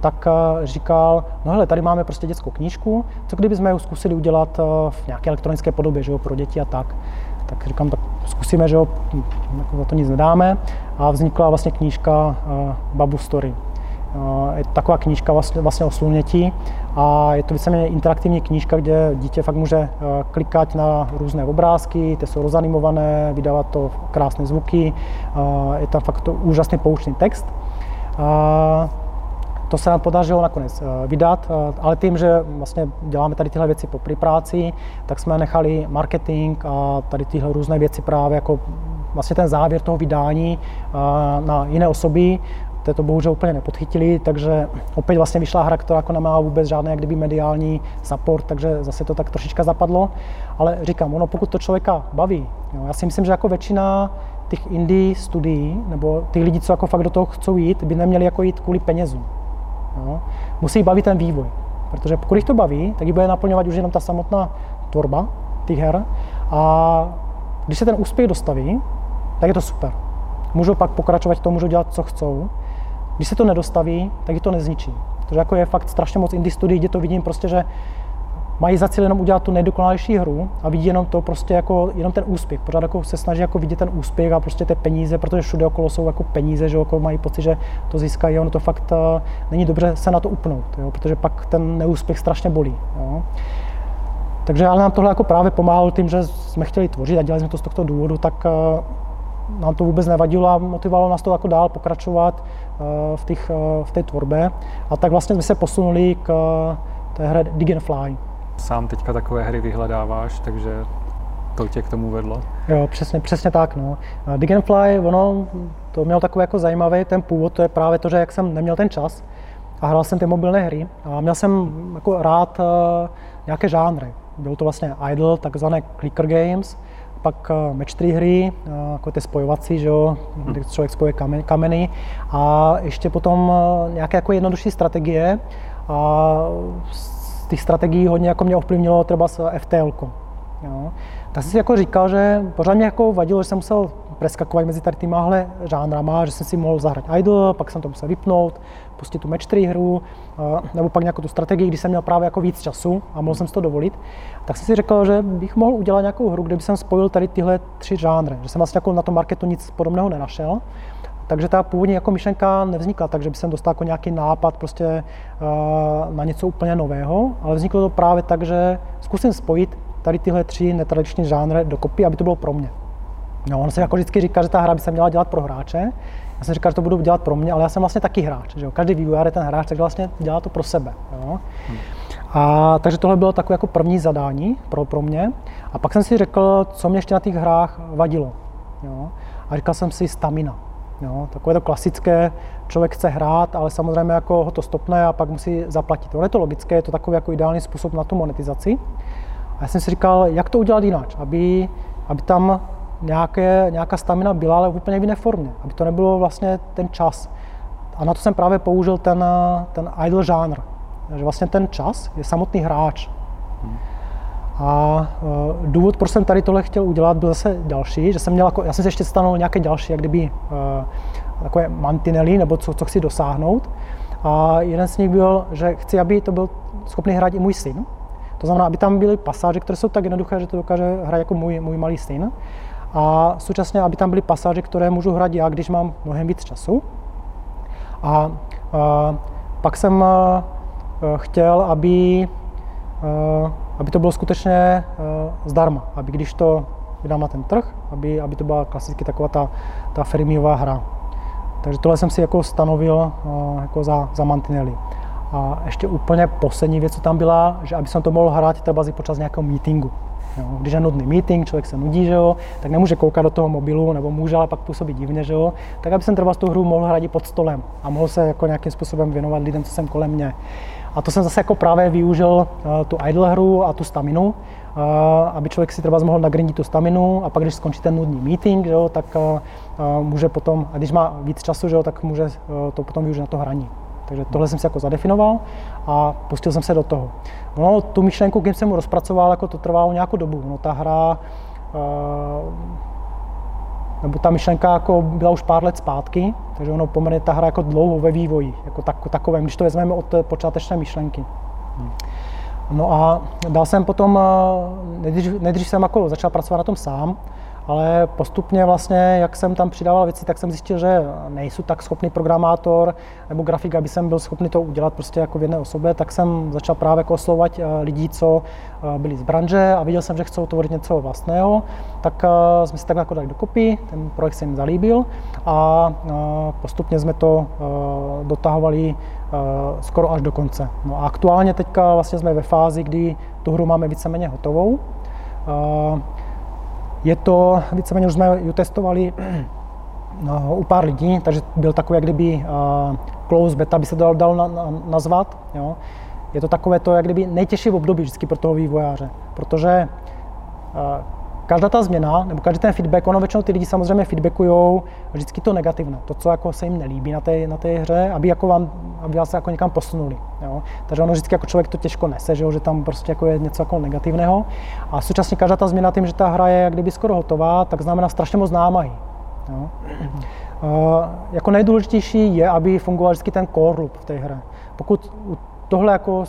tak říkal, no hele, tady máme prostě dětskou knížku, co kdyby jsme ji zkusili udělat v nějaké elektronické podobě, že jo, pro děti a tak. Tak říkám, tak zkusíme, že jo, jako za to nic nedáme. A vznikla vlastně knížka Babu Story. Je taková knížka vlastně, vlastně o slunětí a je to víceméně interaktivní knížka, kde dítě fakt může uh, klikat na různé obrázky, ty jsou rozanimované, vydávat to krásné zvuky, je tam fakt to úžasný poučný text. To se nám podařilo nakonec vydat, ale tím, že vlastně děláme tady tyhle věci po práci, tak jsme nechali marketing a tady tyhle různé věci právě jako vlastně ten závěr toho vydání na jiné osoby, to, to bohužel úplně nepodchytili, takže opět vlastně vyšla hra, která jako nemá vůbec žádný jak kdyby mediální support, takže zase to tak trošička zapadlo. Ale říkám, ono pokud to člověka baví, jo, já si myslím, že jako většina těch indie studií, nebo těch lidí, co jako fakt do toho chcou jít, by neměli jako jít kvůli penězům. Jo. Musí bavit ten vývoj, protože pokud jich to baví, tak ji bude naplňovat už jenom ta samotná tvorba těch her a když se ten úspěch dostaví, tak je to super. Můžou pak pokračovat v tom, můžou dělat, co chcou, když se to nedostaví, tak je to nezničí. Protože jako je fakt strašně moc indie studií, kde to vidím prostě, že mají za cíl jenom udělat tu nejdokonalejší hru a vidí jenom to prostě jako jenom ten úspěch. Pořád jako se snaží jako vidět ten úspěch a prostě ty peníze, protože všude okolo jsou jako peníze, že jako mají pocit, že to získají, ono to fakt uh, není dobře se na to upnout, jo, protože pak ten neúspěch strašně bolí. Jo. Takže ale nám tohle jako právě pomáhalo tím, že jsme chtěli tvořit a dělali jsme to z tohoto důvodu, tak uh, nám to vůbec nevadilo a motivovalo nás to jako dál pokračovat v, těch, eh, v té tvorbě. A tak vlastně jsme se posunuli k eh, té hře Dig Fly. Sám teďka takové hry vyhledáváš, takže to tě k tomu vedlo? Jo, přesně, přesně tak. No. Dig Fly, ono to mělo takový jako zajímavý ten původ, to je právě to, že jak jsem neměl ten čas a hrál jsem ty mobilné hry a měl jsem jako rád nějaké žánry. Bylo to vlastně idle, takzvané clicker games, pak eh, match 3 hry, eh, jako ty spojovací, že jo, kdy člověk spojuje kameny a ještě potom eh, nějaké jako jednodušší strategie a z těch strategií hodně jako mě ovlivnilo třeba FTL. Jo. Tak jsem si jako říkal, že pořád mě jako vadilo, že jsem musel preskakovat mezi tady týmahle žánrama, že jsem si mohl zahrát idle, pak jsem to musel vypnout, pustit tu match 3 hru, nebo pak nějakou tu strategii, když jsem měl právě jako víc času a mohl jsem si to dovolit, tak jsem si řekl, že bych mohl udělat nějakou hru, kde bych jsem spojil tady tyhle tři žánry, že jsem vlastně jako na tom marketu nic podobného nenašel. Takže ta původní jako myšlenka nevznikla tak, že bych jsem dostal jako nějaký nápad prostě na něco úplně nového, ale vzniklo to právě tak, že zkusím spojit tady tyhle tři netradiční žánry do kopy, aby to bylo pro mě. No, on se jako vždycky říká, že ta hra by se měla dělat pro hráče, já jsem říkal, že to budu dělat pro mě, ale já jsem vlastně taky hráč. Že jo? Každý vývojář je ten hráč, takže vlastně dělá to pro sebe. Jo? Hmm. A, takže tohle bylo takové jako první zadání pro, pro mě. A pak jsem si řekl, co mě ještě na těch hrách vadilo. Jo? A říkal jsem si stamina. Jo? Takové to klasické, člověk chce hrát, ale samozřejmě jako ho to stopne a pak musí zaplatit. Ono je to logické, je to takový jako ideální způsob na tu monetizaci. A já jsem si říkal, jak to udělat jinak, aby, aby tam nějaké, nějaká stamina byla, ale v úplně jiné formě, aby to nebylo vlastně ten čas. A na to jsem právě použil ten, ten idle žánr, že vlastně ten čas je samotný hráč. A uh, důvod, proč jsem tady tohle chtěl udělat, byl zase další, že jsem měl jako, já jsem si ještě stanovil nějaké další, jak kdyby uh, takové mantinely, nebo co, co chci dosáhnout. A jeden z nich byl, že chci, aby to byl schopný hrát i můj syn. To znamená, aby tam byly pasáže, které jsou tak jednoduché, že to dokáže hrát jako můj, můj malý syn a současně, aby tam byly pasáže, které můžu hrát já, když mám mnohem víc času. A, a pak jsem a, chtěl, aby, a, aby to bylo skutečně zdarma, aby když to vydám na ten trh, aby, aby to byla klasicky taková ta, ta firmiová hra. Takže tohle jsem si jako stanovil jako za, za mantinely. A ještě úplně poslední věc, co tam byla, že aby jsem to mohl hrát třeba počas nějakého meetingu. Jo. Když je nudný meeting, člověk se nudí, že jo, tak nemůže koukat do toho mobilu, nebo může, ale pak působí divně, že jo, tak aby jsem třeba tu hru mohl hrát pod stolem a mohl se jako nějakým způsobem věnovat lidem, co jsem kolem mě. A to jsem zase jako právě využil uh, tu idle hru a tu staminu, uh, aby člověk si třeba mohl nagrindit tu staminu a pak, když skončí ten nudný meeting, jo, tak uh, může potom, a když má víc času, že jo, tak může to potom využít na to hraní. Takže tohle jsem si jako zadefinoval a pustil jsem se do toho. No, tu myšlenku, když jsem mu rozpracoval, jako to trvalo nějakou dobu. No, ta hra, uh, nebo ta myšlenka jako byla už pár let zpátky, takže ono poměrně ta hra jako dlouho ve vývoji, jako tak, takovém, když to vezmeme od počáteční myšlenky. No a dal jsem potom, eh, nejdřív, nejdřív jsem jako začal pracovat na tom sám, ale postupně vlastně, jak jsem tam přidával věci, tak jsem zjistil, že nejsou tak schopný programátor nebo grafik, aby jsem byl schopný to udělat prostě jako v jedné osobě, tak jsem začal právě jako oslovovat eh, lidí, co eh, byli z branže a viděl jsem, že chcou tvořit něco vlastného, tak eh, jsme si tak jako dali dokopy, ten projekt se jim zalíbil a postupně jsme to dotahovali skoro až do konce. No a aktuálně teďka vlastně jsme ve fázi, kdy tu hru máme víceméně hotovou. Je to, víceméně už jsme ji testovali no, u pár lidí, takže byl takový, jak kdyby uh, close beta by se dal, dal na, na, nazvat. Jo. Je to takové to, jak kdyby nejtěžší období vždycky pro toho vývojáře, protože uh, každá ta změna, nebo každý ten feedback, ono většinou ty lidi samozřejmě feedbackují vždycky to negativné, to, co jako se jim nelíbí na té, na té hře, aby, jako vám, aby vás jako někam posunuli. Jo? Takže ono vždycky jako člověk to těžko nese, že, jo? že tam prostě jako je něco jako negativného. A současně každá ta změna tím, že ta hra je jak kdyby skoro hotová, tak znamená strašně moc námahy. Jo? Uh, jako nejdůležitější je, aby fungoval vždycky ten core loop v té hře. Pokud tohle jako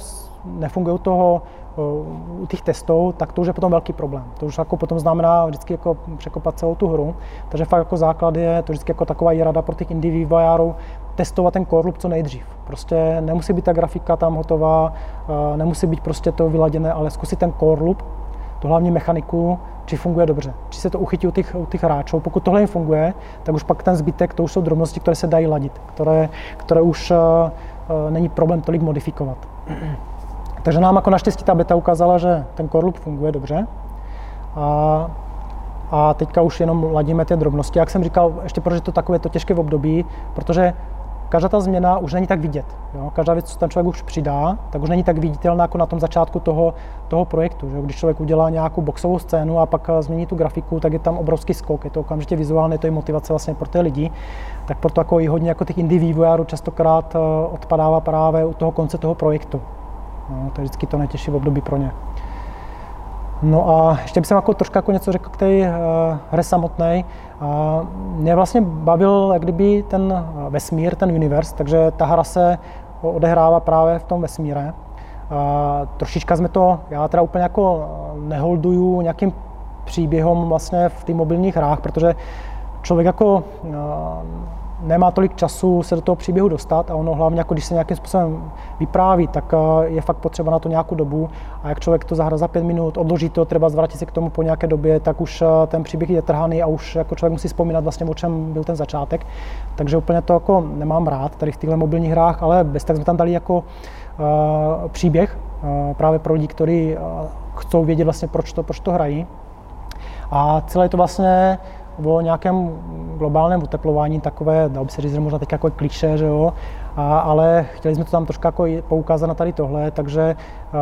nefunguje u toho u těch testů, tak to už je potom velký problém. To už jako potom znamená vždycky jako překopat celou tu hru. Takže fakt jako základ je to vždycky jako taková i rada pro těch indie vývojářů, testovat ten core loop co nejdřív. Prostě nemusí být ta grafika tam hotová, nemusí být prostě to vyladěné, ale zkusit ten core loop, tu hlavní mechaniku, či funguje dobře, či se to uchytí u těch, u těch hráčů. Pokud tohle jim funguje, tak už pak ten zbytek, to už jsou drobnosti, které se dají ladit, které, které už uh, není problém tolik modifikovat. Takže nám jako naštěstí ta beta ukázala, že ten core loop funguje dobře. A, a teďka už jenom ladíme ty drobnosti. Jak jsem říkal, ještě protože to takové to těžké v období, protože každá ta změna už není tak vidět. Jo? Každá věc, co ten člověk už přidá, tak už není tak viditelná jako na tom začátku toho, toho projektu. Že? Když člověk udělá nějakou boxovou scénu a pak změní tu grafiku, tak je tam obrovský skok. Je to okamžitě vizuálně, to je motivace vlastně pro ty lidi. Tak proto jako i hodně jako těch indie vývojářů častokrát eh, odpadává právě u toho konce toho projektu. No, to je vždycky to nejtěžší období pro ně. No a ještě bych jako trošku jako něco řekl k té uh, hře samotné. Uh, mě vlastně bavil jak kdyby ten eh, vesmír, ten univerz, takže ta hra se odehrává právě v tom vesmíre. Uh, trošička jsme to, já teda úplně jako neholduju nějakým příběhom vlastně v těch mobilních hrách, protože člověk jako uh, nemá tolik času se do toho příběhu dostat a ono hlavně, jako když se nějakým způsobem vypráví, tak eh, je fakt potřeba na to nějakou dobu a jak člověk to zahra za pět minut, odloží to, třeba zvrátit se k tomu po nějaké době, tak už eh, ten příběh je trhaný a už jako člověk musí vzpomínat vlastně, o čem byl ten začátek. Takže úplně to jako nemám rád tady v těchto mobilních hrách, ale bez tak jsme tam dali jako uh, příběh uh, právě pro lidi, kteří uh, chcou vědět vlastně, proč to, proč to hrají. A celé je to vlastně o nějakém globálním oteplování, takové, dal by se říct, možná teď jako kliše, že jo, a, ale chtěli jsme to tam trošku jako poukázat na tady tohle, takže a,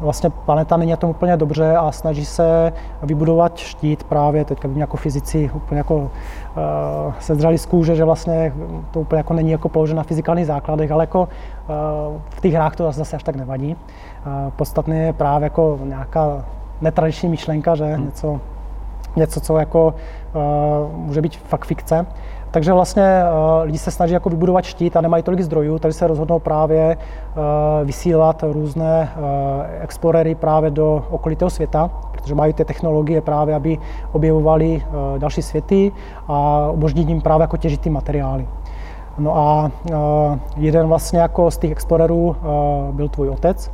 vlastně planeta není na tom úplně dobře a snaží se vybudovat štít právě, teďka by jako fyzici úplně jako a, se zřali z kůže, že vlastně to úplně jako není jako položeno na fyzikálních základech, ale jako a, v těch hrách to zase až tak nevadí. A, podstatné je právě jako nějaká netradiční myšlenka, že hmm. něco něco, co jako uh, může být fakt fikce. Takže vlastně uh, lidi se snaží jako vybudovat štít a nemají tolik zdrojů, takže se rozhodnou právě uh, vysílat různé explorery právě do okolitého světa, protože mají ty technologie právě, aby objevovali další světy a umožnit jim právě jako těžit ty materiály. No a jeden vlastně jako z těch explorerů byl tvůj otec,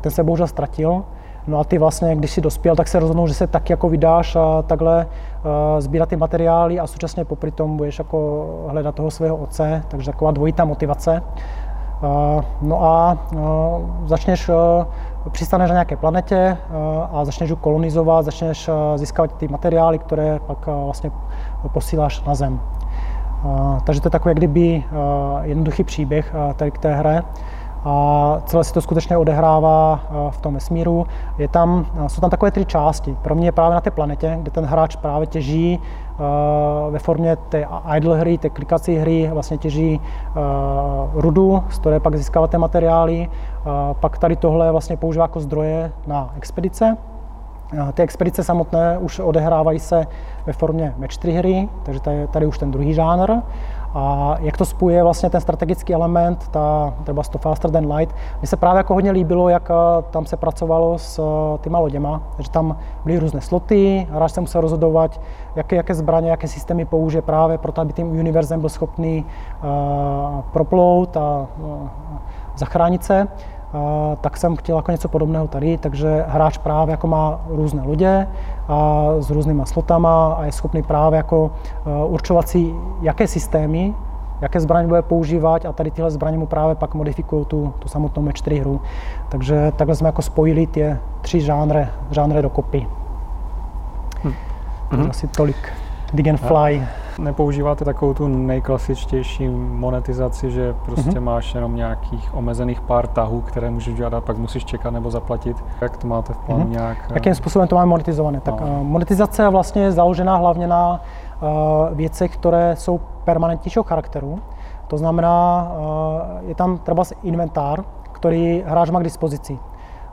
ten se bohužel ztratil, No a ty vlastně, když si dospěl, tak se rozhodnou, že se tak jako vydáš a takhle uh, sbírat ty materiály a současně popri tom budeš jako hledat toho svého otce, takže taková dvojitá motivace. Uh, no a uh, začneš, přistaneš na nějaké planetě a začneš ji kolonizovat, začneš získávat ty materiály, které pak vlastně posíláš na Zem. Takže to je takový kdyby uh, jednoduchý příběh tady k té hře a celé se to skutečně odehrává eh, v tom vesmíru. Je tam, eh, jsou tam takové tři části. Pro mě je právě na té planetě, kde ten hráč právě těží eh, ve formě té idle hry, té klikací hry, vlastně těží rudu, z které pak získává ty materiály. Pak tady tohle vlastně používá jako zdroje na expedice. Ty expedice samotné už odehrávají se ve formě match 3 hry, takže tady, tady už ten druhý žánr. A jak to spojuje vlastně ten strategický element, ta třeba to faster than light. Mně se právě jako hodně líbilo, jak tam se pracovalo s těma loděma, že tam byly různé sloty, hráč se musel rozhodovat, jaké, jaké zbraně, jaké systémy použije právě proto, aby tím univerzem byl schopný uh, proplout a uh, zachránit se tak jsem chtěl jako něco podobného tady, takže hráč právě jako má různé lodě a s různýma slotama a je schopný právě jako e, určovat si, jaké systémy, jaké zbraně bude používat a tady tyhle zbraně mu právě pak modifikují tu, tu samotnou match 4 hru. Takže takhle jsme jako spojili ty tři žánry, žánry dokopy. Hm. Takže asi tolik. Dig and Fly. Nepoužíváte takovou tu nejklasičtější monetizaci, že prostě mm-hmm. máš jenom nějakých omezených pár tahů, které můžeš dělat a pak musíš čekat nebo zaplatit. Jak to máte v plánu mm-hmm. nějak? Jakým způsobem to máme monetizované? Tak no. monetizace je vlastně založená hlavně na uh, věcech, které jsou permanentnějšího charakteru. To znamená, uh, je tam třeba inventár, který hráč má k dispozici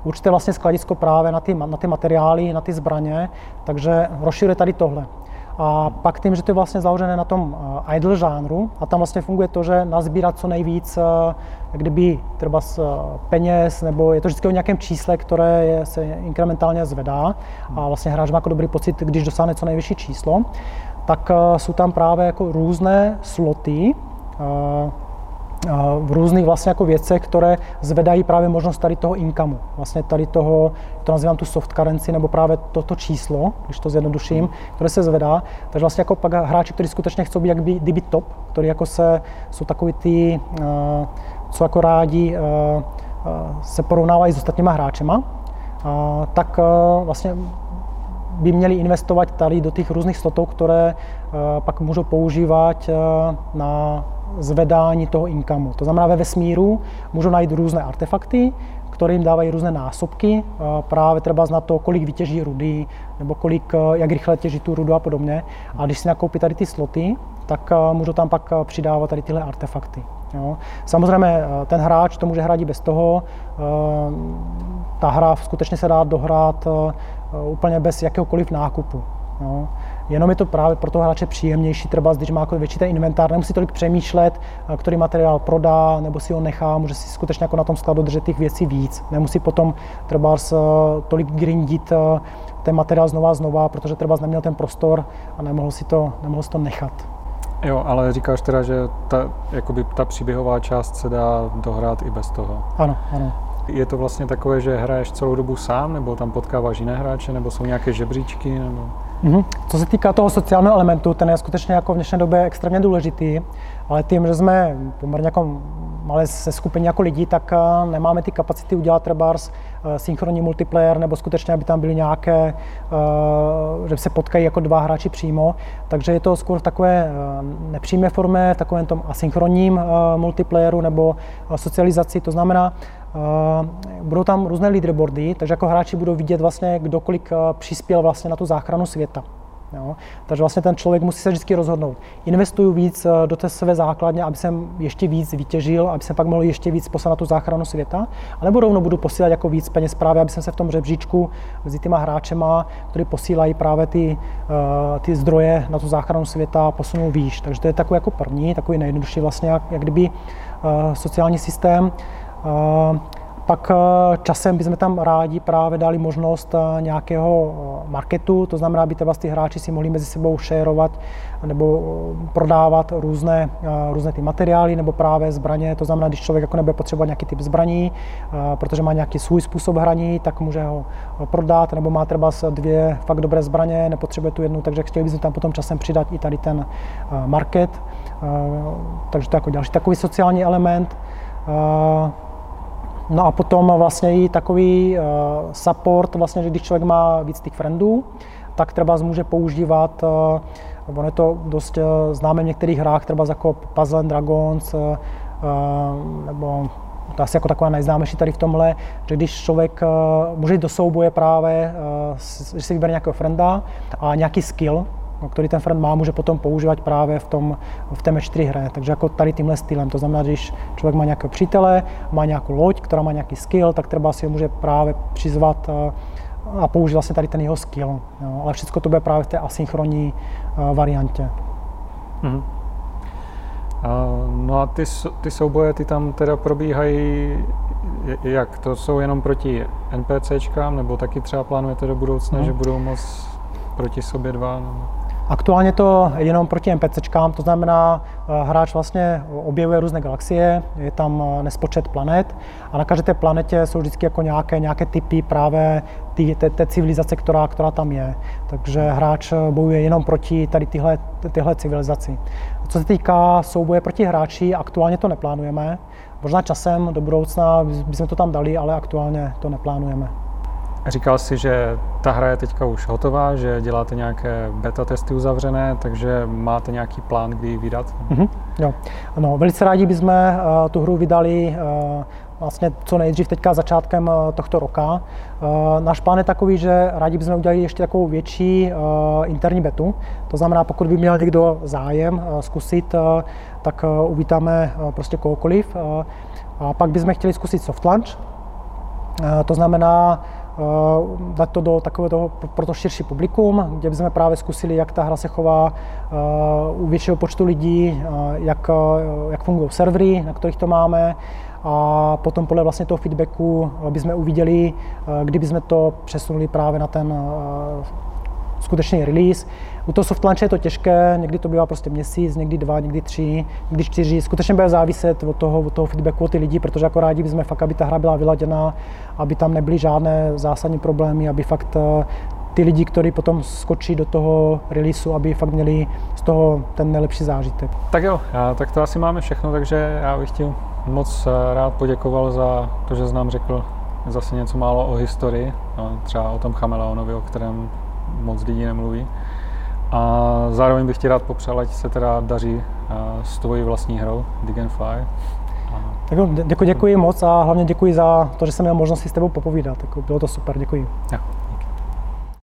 určité vlastně skladisko právě na ty, na ty materiály, na ty zbraně, takže rozširuje tady tohle. A pak tím, že to je vlastně založené na tom uh, idle žánru a tam vlastně funguje to, že nazbírat co nejvíc uh, kdyby třeba z uh, peněz, nebo je to vždycky o nějakém čísle, které je, se inkrementálně zvedá a vlastně hráč má jako dobrý pocit, když dosáhne co nejvyšší číslo, tak jsou tam právě jako různé sloty, v různých vlastně jako věcech, které zvedají právě možnost tady toho inkamu. Vlastně tady toho, to nazývám tu soft currency, nebo právě toto číslo, když to zjednoduším, které se zvedá. Takže vlastně jako pak hráči, kteří skutečně chcou být jak by, kdyby top, který jako se, jsou takový ty, co jako rádi se porovnávají s ostatníma hráčema, tak vlastně by měli investovat tady do těch různých slotů, které pak můžou používat na zvedání toho inkamu. To znamená, ve vesmíru můžou najít různé artefakty, které jim dávají různé násobky, právě třeba na to, kolik vytěží rudy, nebo kolik, jak rychle těží tu rudu a podobně. A když si nakoupí tady ty sloty, tak můžou tam pak přidávat tady tyhle artefakty. Jo. Samozřejmě ten hráč to může hrát i bez toho. Ta hra skutečně se dá dohrát úplně bez jakéhokoliv nákupu. Jo. Jenom je to právě pro toho hráče příjemnější, třeba když má jako větší ten inventár, nemusí tolik přemýšlet, eh, který materiál prodá, nebo si ho nechá, může si skutečně jako na tom skladu držet těch věcí víc. Nemusí potom třeba eh, tolik grindit eh, ten materiál znova a znova, protože třeba neměl ten prostor a nemohl si to, nemohl si to nechat. Jo, ale říkáš teda, že ta, jakoby ta příběhová část se dá dohrát i bez toho. Ano, ano. Je to vlastně takové, že hraješ celou dobu sám, nebo tam potkáváš jiné hráče, nebo jsou nějaké žebříčky? Nebo... Mm-hmm. Co se týká toho sociálního elementu, ten je skutečně jako v dnešní době extrémně důležitý, ale tím, že jsme poměrně jako malé se skupině jako lidí, tak eh, nemáme ty kapacity udělat třeba eh, synchronní multiplayer, nebo skutečně, aby tam byly nějaké, eh, že se potkají jako dva hráči přímo. Takže je to skôr v takové nepřímé formě, takovém tom asynchronním multiplayeru nebo socializaci. To znamená, budou tam různé leaderboardy, takže jako hráči budou vidět vlastně, kdo kolik přispěl vlastně na tu záchranu světa. Jo? Takže vlastně ten člověk musí se vždycky rozhodnout. Investuju víc eh, do té své základně, aby jsem ještě víc vytěžil, aby jsem pak mohl ještě víc poslat na tu záchranu světa, anebo rovnou budu posílat jako víc peněz právě, aby jsem se v tom žebříčku mezi těma hráčema, kteří posílají právě ty, ty zdroje na tu záchranu světa, posunul výš. Takže to je takový jako první, takový nejjednodušší vlastně, jak, jak kdyby sociální systém. Pak eh, časem bychom tam rádi právě dali možnost eh, nějakého eh, marketu, to znamená, aby ty hráči si mohli mezi sebou šerovat nebo prodávat různé, různé ty materiály nebo právě zbraně. To znamená, když člověk jako nebude potřebovat nějaký typ zbraní, protože má nějaký svůj způsob hraní, tak může ho prodat, nebo má třeba dvě fakt dobré zbraně, nepotřebuje tu jednu, takže chtěli bychom tam potom časem přidat i tady ten market. Takže to je jako další takový sociální element. No a potom vlastně i takový uh, support, vlastně, že když člověk má víc těch friendů, tak třeba může používat, uh, ono je to dost uh, známe v některých hrách, třeba jako Puzzle and Dragons, nebo to asi jako taková nejznámější tady v tomhle, že když člověk může jít do souboje právě, že si vybere nějakého frienda a nějaký skill, který ten friend má, může potom používat právě v, tom, v té match 3 hře. Takže jako tady tímhle stylem. To znamená, že když člověk má nějakého přítele, má nějakou loď, která má nějaký skill, tak třeba si ho může právě přizvat eh, a použít vlastně tady ten jeho skill. Jo. Ale všechno to bude právě v té asynchronní uh, variantě. Mm-hmm. no a ty, ty souboje, ty tam teda probíhají jak? To jsou jenom proti NPCčkám, nebo taky třeba plánujete do budoucna, no. že budou moc proti sobě dva? Nebo? Aktuálně to jenom proti NPCčkám, to znamená, eh, hráč vlastně objevuje různé galaxie, je tam eh, nespočet planet a na každé té planetě jsou vždycky jako nějaké, nějaké typy právě ty, té, té civilizace, která, která tam je. Takže hráč eh, bojuje jenom proti tady tyhle, tyhle civilizaci. Co se týká souboje proti hráči, aktuálně to neplánujeme. Možná časem do budoucna bychom to tam dali, ale aktuálně to neplánujeme. Říkal jsi, že ta hra je teďka už hotová, že děláte nějaké beta testy uzavřené, takže máte nějaký plán, kdy ji vydat? Mm-hmm, jo. No, velice rádi bychom uh, tu hru vydali uh, vlastně co nejdřív teďka začátkem uh, tohto roka. Náš plán je takový, že rádi bychom udělali ještě takovou větší interní betu. To znamená, pokud by měl někdo zájem zkusit, tak uvítáme prostě kohokoliv. A pak bychom chtěli zkusit soft launch. To znamená, Eh, dát to do takového toho, pro to širší publikum, kde bychom právě zkusili, jak ta hra se chová eh, u většího počtu lidí, eh, jak, jak fungují servery, na kterých to máme, a potom podle vlastně toho feedbacku bychom uviděli, kdyby jsme to přesunuli právě na ten skutečný release. U toho soft launche je to těžké, někdy to bývá prostě měsíc, někdy dva, někdy tři, někdy čtyři. Skutečně bude záviset od toho, od toho feedbacku od ty lidi, protože jako rádi bychom fakt, aby ta hra byla vyladěná, aby tam nebyly žádné zásadní problémy, aby fakt eh, ty lidi, kteří potom skočí do toho releaseu, aby fakt měli z toho ten nejlepší zážitek. Tak jo, tak to asi máme všechno, takže já bych ti moc eh, rád poděkoval za to, že jsi nám řekl zase něco málo o historii, no, třeba o tom chameleonovi, o kterém moc lidí nemluví. A zároveň bych ti rád popřál, ať se teda daří s tvojí vlastní hrou Fly. Tak jo, děkuji, děkuji moc a hlavně děkuji za to, že jsem měl možnost si s tebou popovídat. Bylo to super, děkuji. Ja.